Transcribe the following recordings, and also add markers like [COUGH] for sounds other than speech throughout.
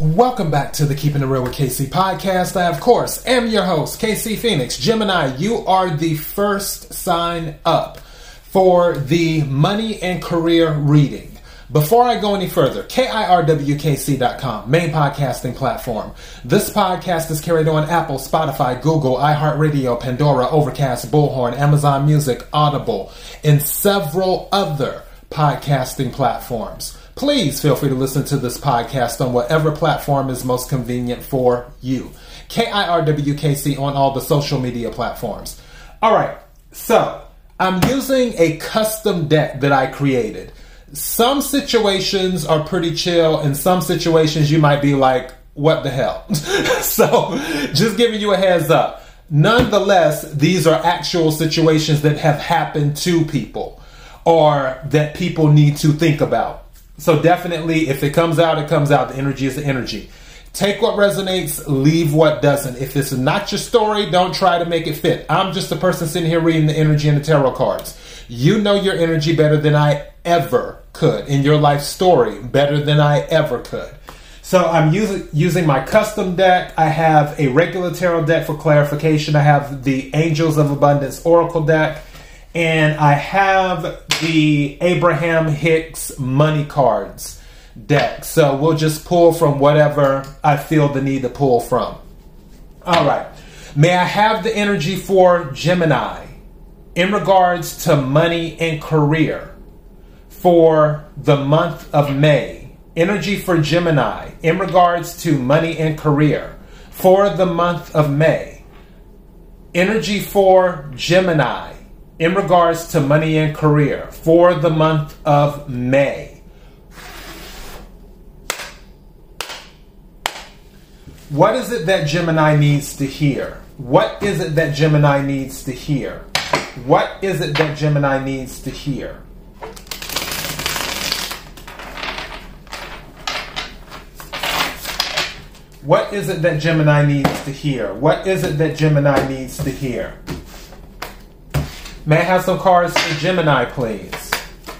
Welcome back to the Keeping It Real with KC podcast. I, of course, am your host, KC Phoenix. Gemini, you are the first sign up for the money and career reading. Before I go any further, KIRWKC.com, main podcasting platform. This podcast is carried on Apple, Spotify, Google, iHeartRadio, Pandora, Overcast, Bullhorn, Amazon Music, Audible, and several other podcasting platforms. Please feel free to listen to this podcast on whatever platform is most convenient for you. KIRWKC on all the social media platforms. All right, so I'm using a custom deck that I created some situations are pretty chill, and some situations you might be like, what the hell? [LAUGHS] so, just giving you a heads up. Nonetheless, these are actual situations that have happened to people or that people need to think about. So, definitely, if it comes out, it comes out. The energy is the energy. Take what resonates, leave what doesn't. If it's not your story, don't try to make it fit. I'm just a person sitting here reading the energy and the tarot cards. You know your energy better than I ever could in your life story, better than I ever could. So I'm using using my custom deck. I have a regular tarot deck for clarification. I have the Angels of Abundance Oracle deck, and I have the Abraham Hicks Money Cards deck. So we'll just pull from whatever I feel the need to pull from. All right. May I have the energy for Gemini? in regards to money and career for the month of May. Energy for Gemini in regards to money and career for the month of May. Energy for Gemini in regards to money and career for the month of May. What is it that Gemini needs to hear? What is it that Gemini needs to hear? What is it that Gemini needs to hear? What is it that Gemini needs to hear? What is it that Gemini needs to hear? May I have some cards for Gemini, please?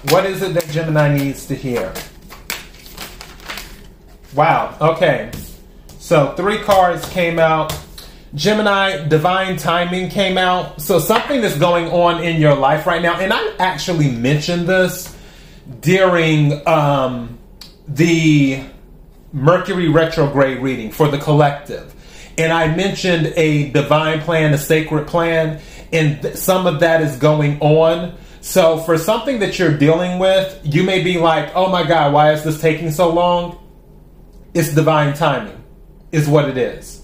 What is it that Gemini needs to hear? Wow, okay. So three cards came out. Gemini, divine timing came out. So something that's going on in your life right now, and I actually mentioned this during um, the Mercury retrograde reading for the collective. And I mentioned a divine plan, a sacred plan, and th- some of that is going on. So for something that you're dealing with, you may be like, oh my God, why is this taking so long? It's divine timing, is what it is.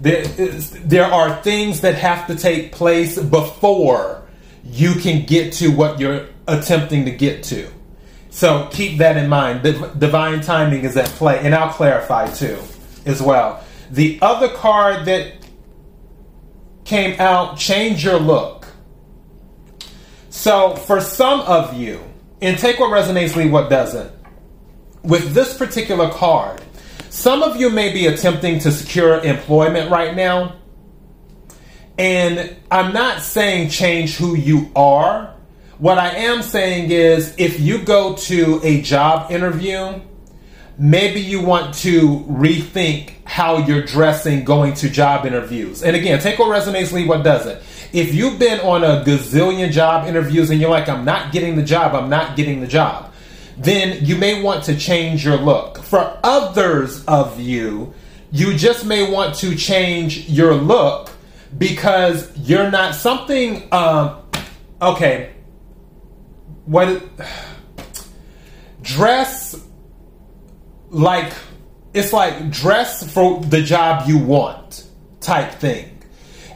There, is, there are things that have to take place before you can get to what you're attempting to get to. So keep that in mind. The divine timing is at play, and I'll clarify too, as well. The other card that came out, change your look. So for some of you, and take what resonates, leave what doesn't. With this particular card, some of you may be attempting to secure employment right now. And I'm not saying change who you are. What I am saying is if you go to a job interview, maybe you want to rethink how you're dressing going to job interviews. And again, take what resonates, leave what doesn't. If you've been on a gazillion job interviews and you're like, I'm not getting the job, I'm not getting the job then you may want to change your look. For others of you, you just may want to change your look because you're not something. Um, okay, what [SIGHS] dress like it's like dress for the job you want type thing.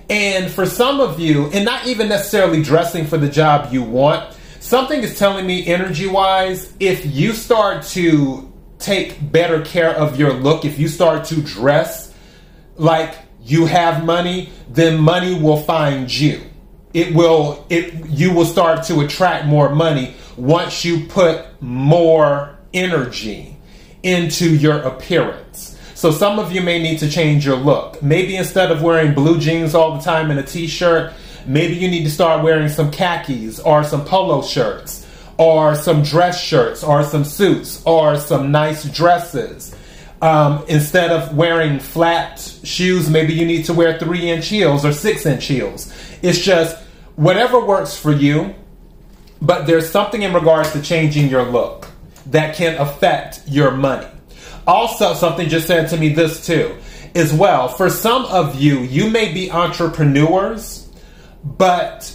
And for some of you, and not even necessarily dressing for the job you want, something is telling me energy wise, if you start to take better care of your look, if you start to dress like you have money, then money will find you. It will it you will start to attract more money once you put more energy into your appearance. So some of you may need to change your look. Maybe instead of wearing blue jeans all the time and a t-shirt, Maybe you need to start wearing some khakis or some polo shirts or some dress shirts or some suits or some nice dresses. Um, instead of wearing flat shoes, maybe you need to wear three inch heels or six inch heels. It's just whatever works for you, but there's something in regards to changing your look that can affect your money. Also, something just said to me this too, as well. For some of you, you may be entrepreneurs, but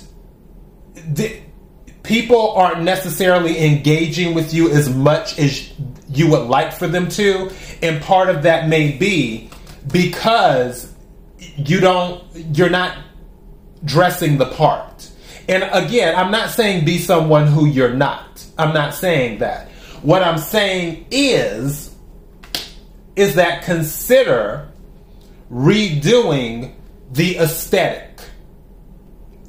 people aren't necessarily engaging with you as much as you would like for them to. And part of that may be because you don't, you're not dressing the part. And again, I'm not saying be someone who you're not. I'm not saying that. What I'm saying is, is that consider redoing the aesthetic.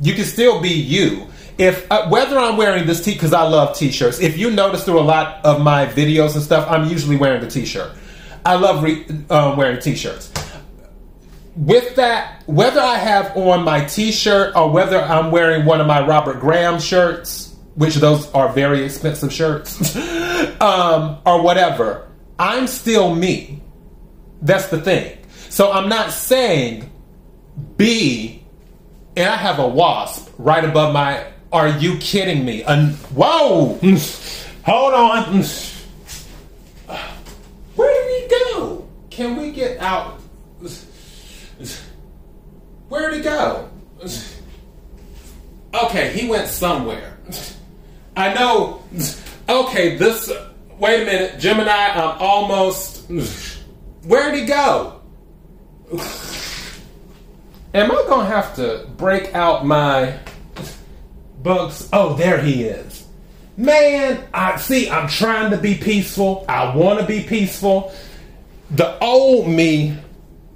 You can still be you. If uh, whether I'm wearing this t because I love t-shirts. If you notice through a lot of my videos and stuff, I'm usually wearing the t-shirt. I love re- uh, wearing t-shirts with that, whether I have on my T-shirt or whether I'm wearing one of my Robert Graham shirts, which those are very expensive shirts, [LAUGHS] um, or whatever, I'm still me. That's the thing. So I'm not saying be, and I have a wasp right above my. Are you kidding me? And whoa, [LAUGHS] hold on. Where did he go? Can we get out? Where'd he go? Okay, he went somewhere. I know. Okay, this. Wait a minute, Gemini. I'm almost. Where'd he go? Am I gonna have to break out my books? Oh, there he is. Man, I see. I'm trying to be peaceful. I want to be peaceful. The old me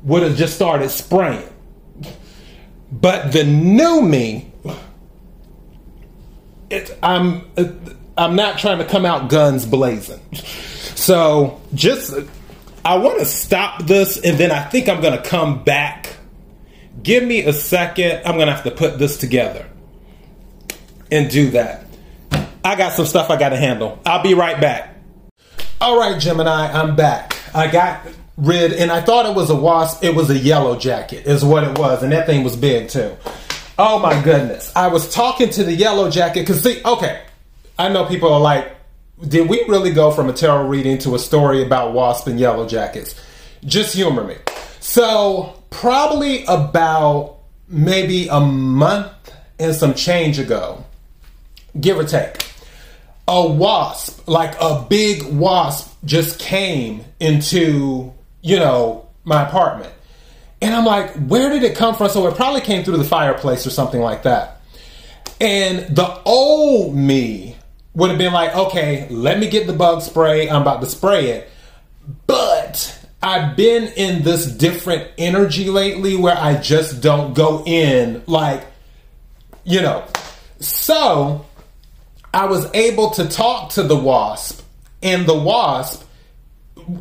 would have just started spraying. But the new me, it, I'm I'm not trying to come out guns blazing. So just I want to stop this, and then I think I'm going to come back. Give me a second. I'm going to have to put this together and do that. I got some stuff I got to handle. I'll be right back. All right, Gemini, I'm back. I got rid, and I thought it was a wasp. It was a yellow jacket, is what it was, and that thing was big too. Oh my goodness! I was talking to the yellow jacket because see, okay, I know people are like, did we really go from a tarot reading to a story about wasp and yellow jackets? Just humor me. So probably about maybe a month and some change ago, give or take a wasp, like a big wasp, just came into you know, my apartment. And I'm like, where did it come from? So it probably came through the fireplace or something like that. And the old me would have been like, okay, let me get the bug spray. I'm about to spray it. But I've been in this different energy lately where I just don't go in like, you know. So I was able to talk to the wasp, and the wasp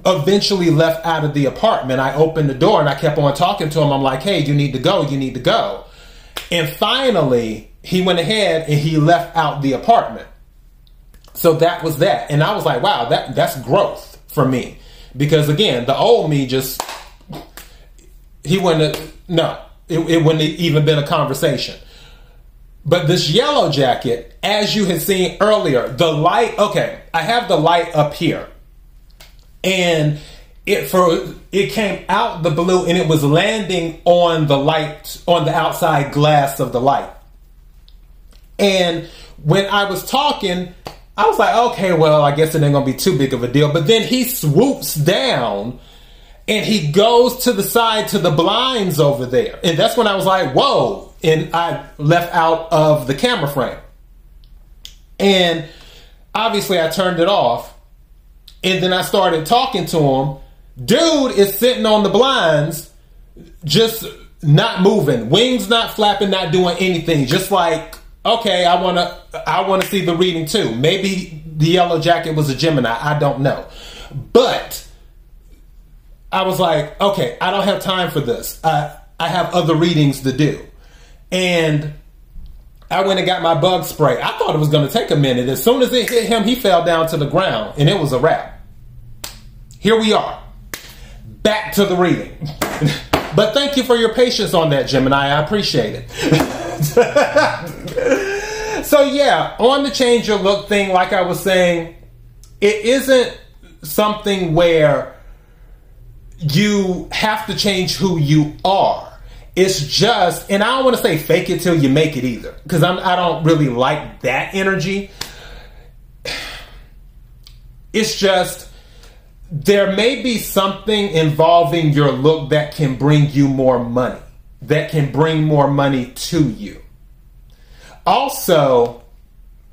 eventually left out of the apartment. I opened the door and I kept on talking to him. I'm like, hey, you need to go, you need to go. And finally, he went ahead and he left out the apartment. So that was that. And I was like, wow, that that's growth for me. Because again, the old me just he wouldn't have, no, it, it wouldn't have even been a conversation. But this yellow jacket, as you had seen earlier, the light, okay, I have the light up here and it for it came out the blue and it was landing on the light on the outside glass of the light. And when I was talking, I was like, okay, well, I guess it ain't gonna be too big of a deal. But then he swoops down and he goes to the side to the blinds over there. And that's when I was like, whoa. And I left out of the camera frame. And obviously I turned it off and then I started talking to him. Dude is sitting on the blinds, just not moving, wings not flapping, not doing anything. Just like, okay, I wanna, I wanna see the reading too. Maybe the yellow jacket was a Gemini. I don't know, but I was like, okay, I don't have time for this. I I have other readings to do, and I went and got my bug spray. I thought it was going to take a minute. As soon as it hit him, he fell down to the ground, and it was a wrap. Here we are. back to the reading. [LAUGHS] but thank you for your patience on that, Gemini. I appreciate it. [LAUGHS] so, yeah, on the change your look thing, like I was saying, it isn't something where you have to change who you are. It's just, and I don't want to say fake it till you make it either, because I don't really like that energy. It's just there may be something involving your look that can bring you more money, that can bring more money to you. Also,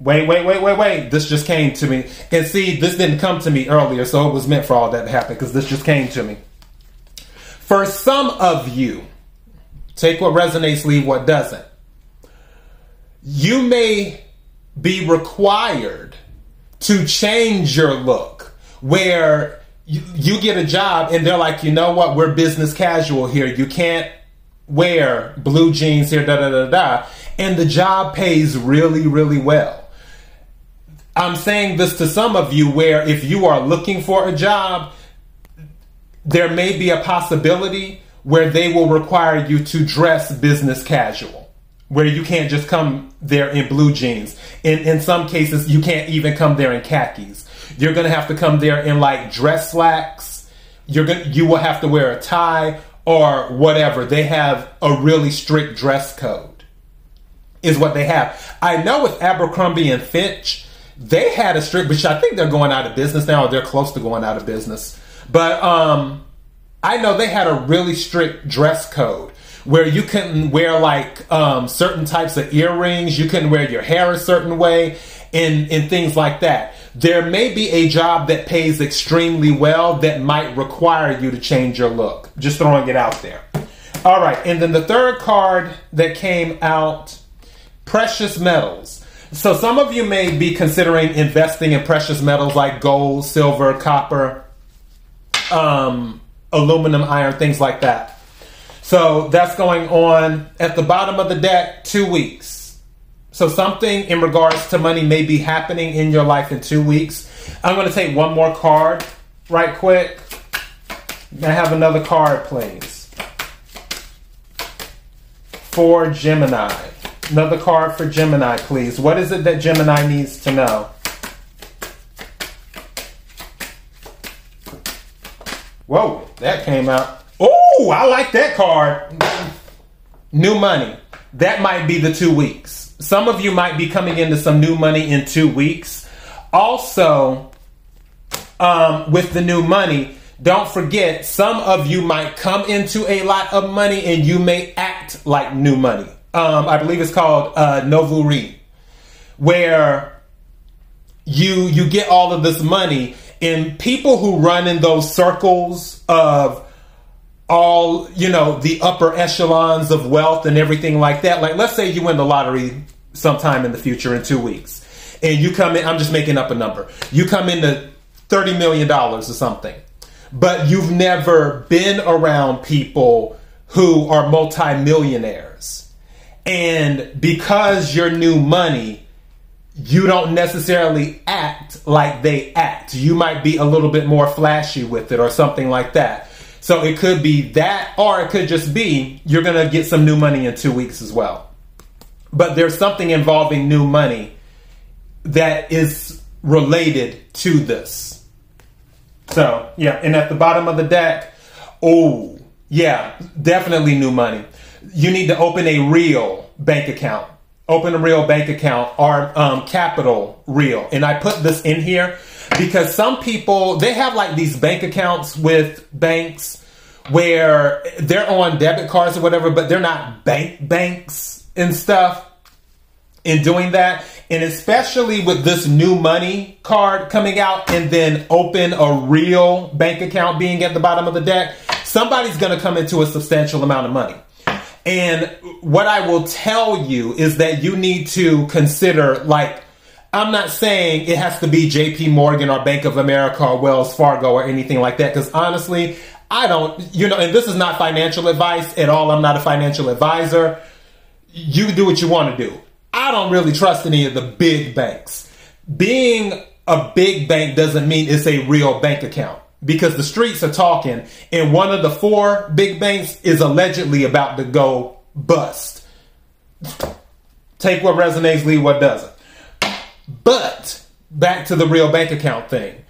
wait, wait, wait, wait, wait. This just came to me. And see, this didn't come to me earlier, so it was meant for all that to happen because this just came to me. For some of you, take what resonates, leave what doesn't. You may be required to change your look where you, you get a job and they're like, you know what, we're business casual here. You can't wear blue jeans here, da da da da. And the job pays really, really well. I'm saying this to some of you where if you are looking for a job, there may be a possibility where they will require you to dress business casual, where you can't just come there in blue jeans. In, in some cases, you can't even come there in khakis. You're going to have to come there in like dress slacks. You're going you will have to wear a tie or whatever. They have a really strict dress code. Is what they have. I know with Abercrombie and Fitch, they had a strict, which I think they're going out of business now, or they're close to going out of business. But um, I know they had a really strict dress code where you couldn't wear like um, certain types of earrings, you couldn't wear your hair a certain way, and, and things like that. There may be a job that pays extremely well that might require you to change your look. Just throwing it out there. All right, and then the third card that came out precious metals. So some of you may be considering investing in precious metals like gold, silver, copper, um, aluminum, iron, things like that. So that's going on at the bottom of the deck, two weeks. So something in regards to money may be happening in your life in two weeks. I'm going to take one more card right quick. I have another card, please? For Gemini. Another card for Gemini, please. What is it that Gemini needs to know? Whoa, that came out. Oh, I like that card. New money. That might be the two weeks some of you might be coming into some new money in two weeks. Also, um, with the new money, don't forget, some of you might come into a lot of money and you may act like new money. Um, I believe it's called uh, nouveau riche, where you you get all of this money and people who run in those circles of all you know the upper echelons of wealth and everything like that like let's say you win the lottery sometime in the future in two weeks and you come in i'm just making up a number you come into 30 million dollars or something but you've never been around people who are multimillionaires and because you're new money you don't necessarily act like they act you might be a little bit more flashy with it or something like that so it could be that, or it could just be you're going to get some new money in two weeks as well. But there's something involving new money that is related to this. So, yeah, and at the bottom of the deck, oh, yeah, definitely new money. You need to open a real bank account. Open a real bank account or um, capital real. And I put this in here because some people they have like these bank accounts with banks where they're on debit cards or whatever, but they're not bank banks and stuff in doing that. And especially with this new money card coming out and then open a real bank account being at the bottom of the deck, somebody's going to come into a substantial amount of money. And what I will tell you is that you need to consider like I'm not saying it has to be JP Morgan or Bank of America or Wells Fargo or anything like that because honestly, I don't, you know, and this is not financial advice at all. I'm not a financial advisor. You do what you want to do. I don't really trust any of the big banks. Being a big bank doesn't mean it's a real bank account because the streets are talking, and one of the four big banks is allegedly about to go bust. Take what resonates, leave what doesn't. But back to the real bank account thing.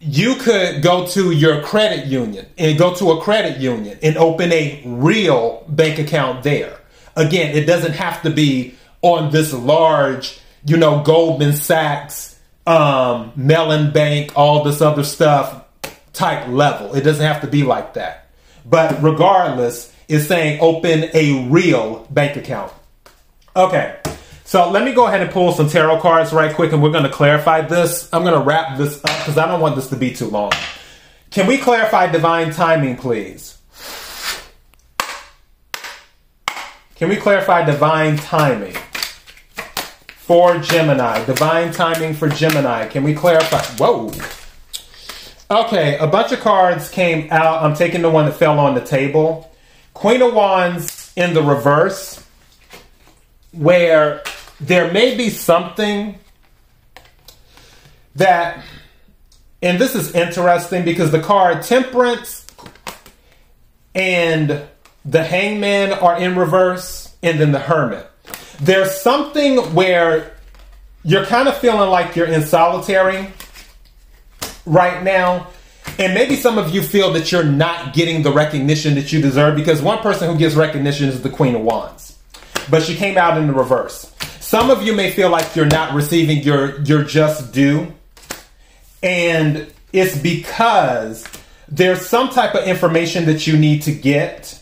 You could go to your credit union and go to a credit union and open a real bank account there. Again, it doesn't have to be on this large, you know, Goldman Sachs, um, Mellon Bank, all this other stuff type level. It doesn't have to be like that. But regardless, it's saying open a real bank account. Okay. So let me go ahead and pull some tarot cards right quick and we're going to clarify this. I'm going to wrap this up because I don't want this to be too long. Can we clarify divine timing, please? Can we clarify divine timing for Gemini? Divine timing for Gemini. Can we clarify? Whoa. Okay, a bunch of cards came out. I'm taking the one that fell on the table. Queen of Wands in the reverse, where there may be something that, and this is interesting because the card Temperance and the Hangman are in reverse, and then the Hermit. There's something where you're kind of feeling like you're in solitary right now. And maybe some of you feel that you're not getting the recognition that you deserve because one person who gets recognition is the Queen of Wands. But she came out in the reverse. Some of you may feel like you're not receiving your, your just due. And it's because there's some type of information that you need to get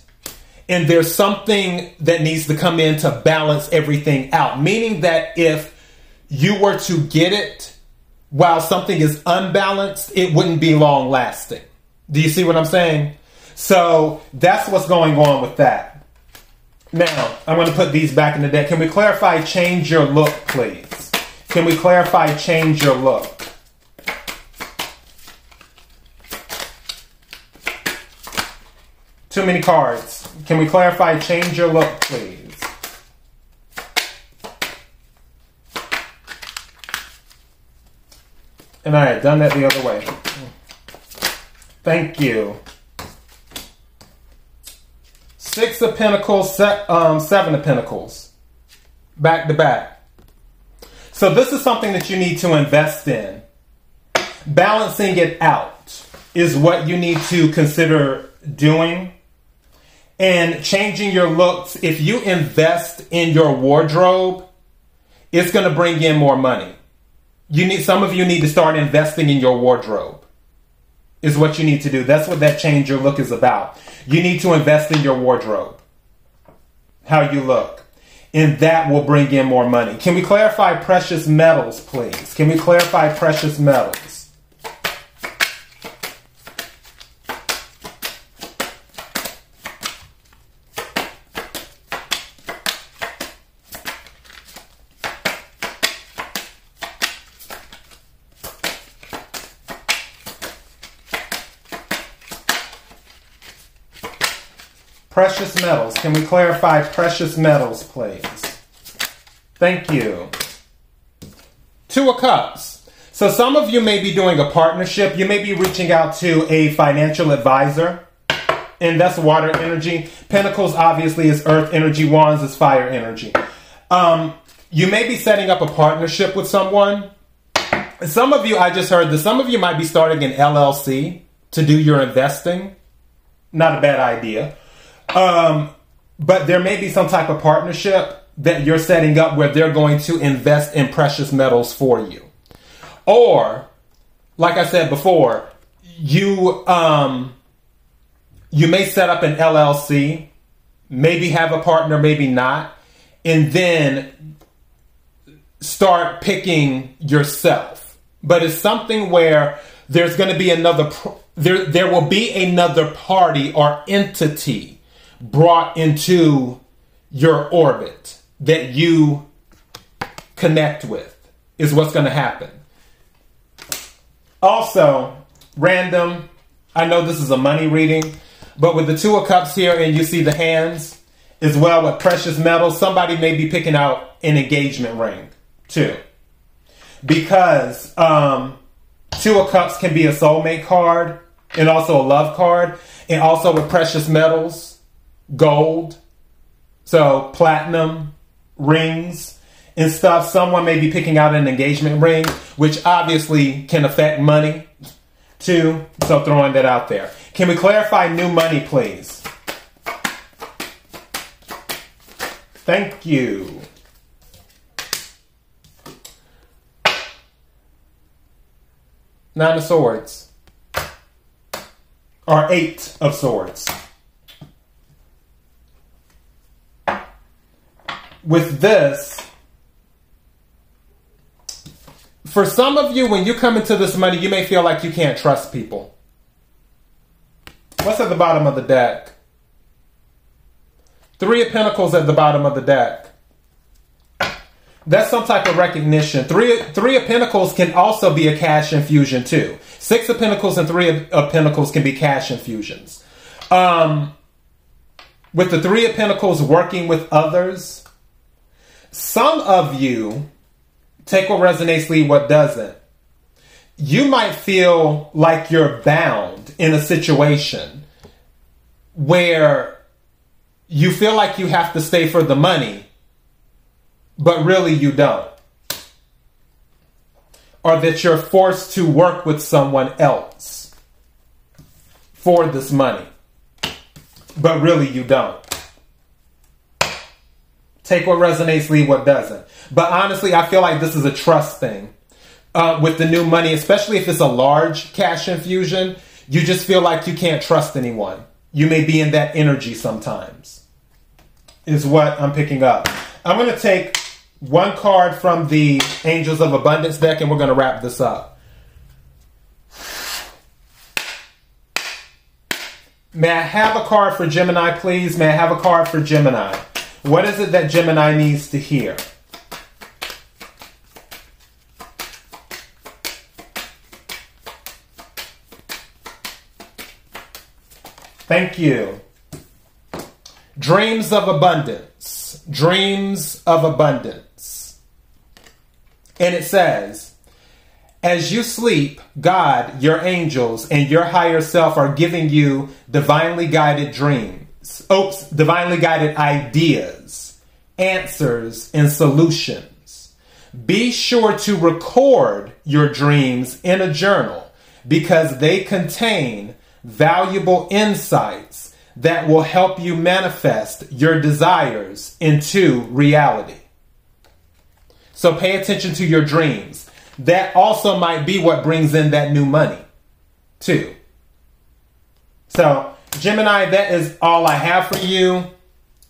and there's something that needs to come in to balance everything out. Meaning that if you were to get it while something is unbalanced, it wouldn't be long lasting. Do you see what I'm saying? So that's what's going on with that. Now, I'm going to put these back in the deck. Can we clarify change your look, please? Can we clarify change your look? Too many cards. Can we clarify change your look, please? And I had done that the other way. Thank you. Six of Pentacles, se- um, Seven of Pentacles. Back to back. So this is something that you need to invest in. Balancing it out is what you need to consider doing and changing your looks, if you invest in your wardrobe, it's going to bring in more money. You need some of you need to start investing in your wardrobe. Is what you need to do. That's what that change your look is about. You need to invest in your wardrobe. How you look. And that will bring in more money. Can we clarify precious metals, please? Can we clarify precious metals? Precious metals. Can we clarify precious metals, please? Thank you. Two of Cups. So some of you may be doing a partnership. You may be reaching out to a financial advisor, and that's water energy. Pentacles obviously is earth energy. Wands is fire energy. Um, you may be setting up a partnership with someone. Some of you, I just heard that some of you might be starting an LLC to do your investing. Not a bad idea. Um, but there may be some type of partnership that you're setting up where they're going to invest in precious metals for you. Or, like I said before, you um, you may set up an LLC, maybe have a partner, maybe not, and then start picking yourself. But it's something where there's going to be another there there will be another party or entity brought into your orbit that you connect with is what's going to happen. Also, random, I know this is a money reading, but with the Two of Cups here and you see the hands as well with precious metals, somebody may be picking out an engagement ring too. Because um, Two of Cups can be a soulmate card and also a love card, and also with precious metals, gold, so platinum, rings, and stuff. Someone may be picking out an engagement ring, which obviously can affect money too. So throwing that out there. Can we clarify new money, please? Thank you. Nine of Swords. Or Eight of Swords. With this, for some of you, when you come into this money, you may feel like you can't trust people. What's at the bottom of the deck? Three of Pentacles at the bottom of the deck. That's some type of recognition. Three, three of Pentacles can also be a cash infusion too. Six of Pentacles and Three of, of Pentacles can be cash infusions. Um, with the Three of Pentacles working with others, some of you take what resonates, leave what doesn't. You might feel like you're bound in a situation where you feel like you have to stay for the money, but really you don't. Or that you're forced to work with someone else for this money, but really you don't. Take what resonates, leave what doesn't. But honestly, I feel like this is a trust thing. Uh, with the new money, especially if it's a large cash infusion, you just feel like you can't trust anyone. You may be in that energy sometimes, is what I'm picking up. I'm going to take one card from the Angels of Abundance deck and we're going to wrap this up. May I have a card for Gemini, please? May I have a card for Gemini? What is it that Gemini needs to hear? Thank you. Dreams of abundance. Dreams of abundance. And it says, as you sleep, God, your angels, and your higher self are giving you divinely guided dreams oops, divinely guided ideas, answers, and solutions. Be sure to record your dreams in a journal because they contain valuable insights that will help you manifest your desires into reality. So pay attention to your dreams. That also might be what brings in that new money, too. So Gemini, that is all I have for you.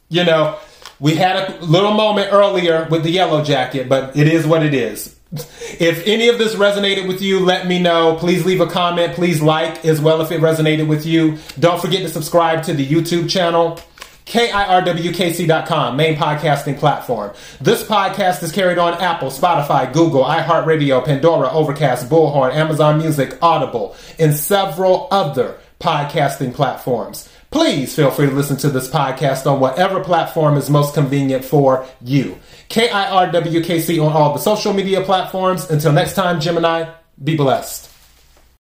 You know, we had a little moment earlier with the yellow jacket, but it is what it is. If any of this resonated with you, let me know. Please leave a comment. Please like as well if it resonated with you. Don't forget to subscribe to the YouTube channel. KIRWKC.com, main podcasting platform. This podcast is carried on Apple, Spotify, Google, iHeartRadio, Pandora, Overcast, Bullhorn, Amazon Music, Audible, and several other podcasting platforms. Please feel free to listen to this podcast on whatever platform is most convenient for you. KIRWKC on all the social media platforms. Until next time, Gemini, be blessed.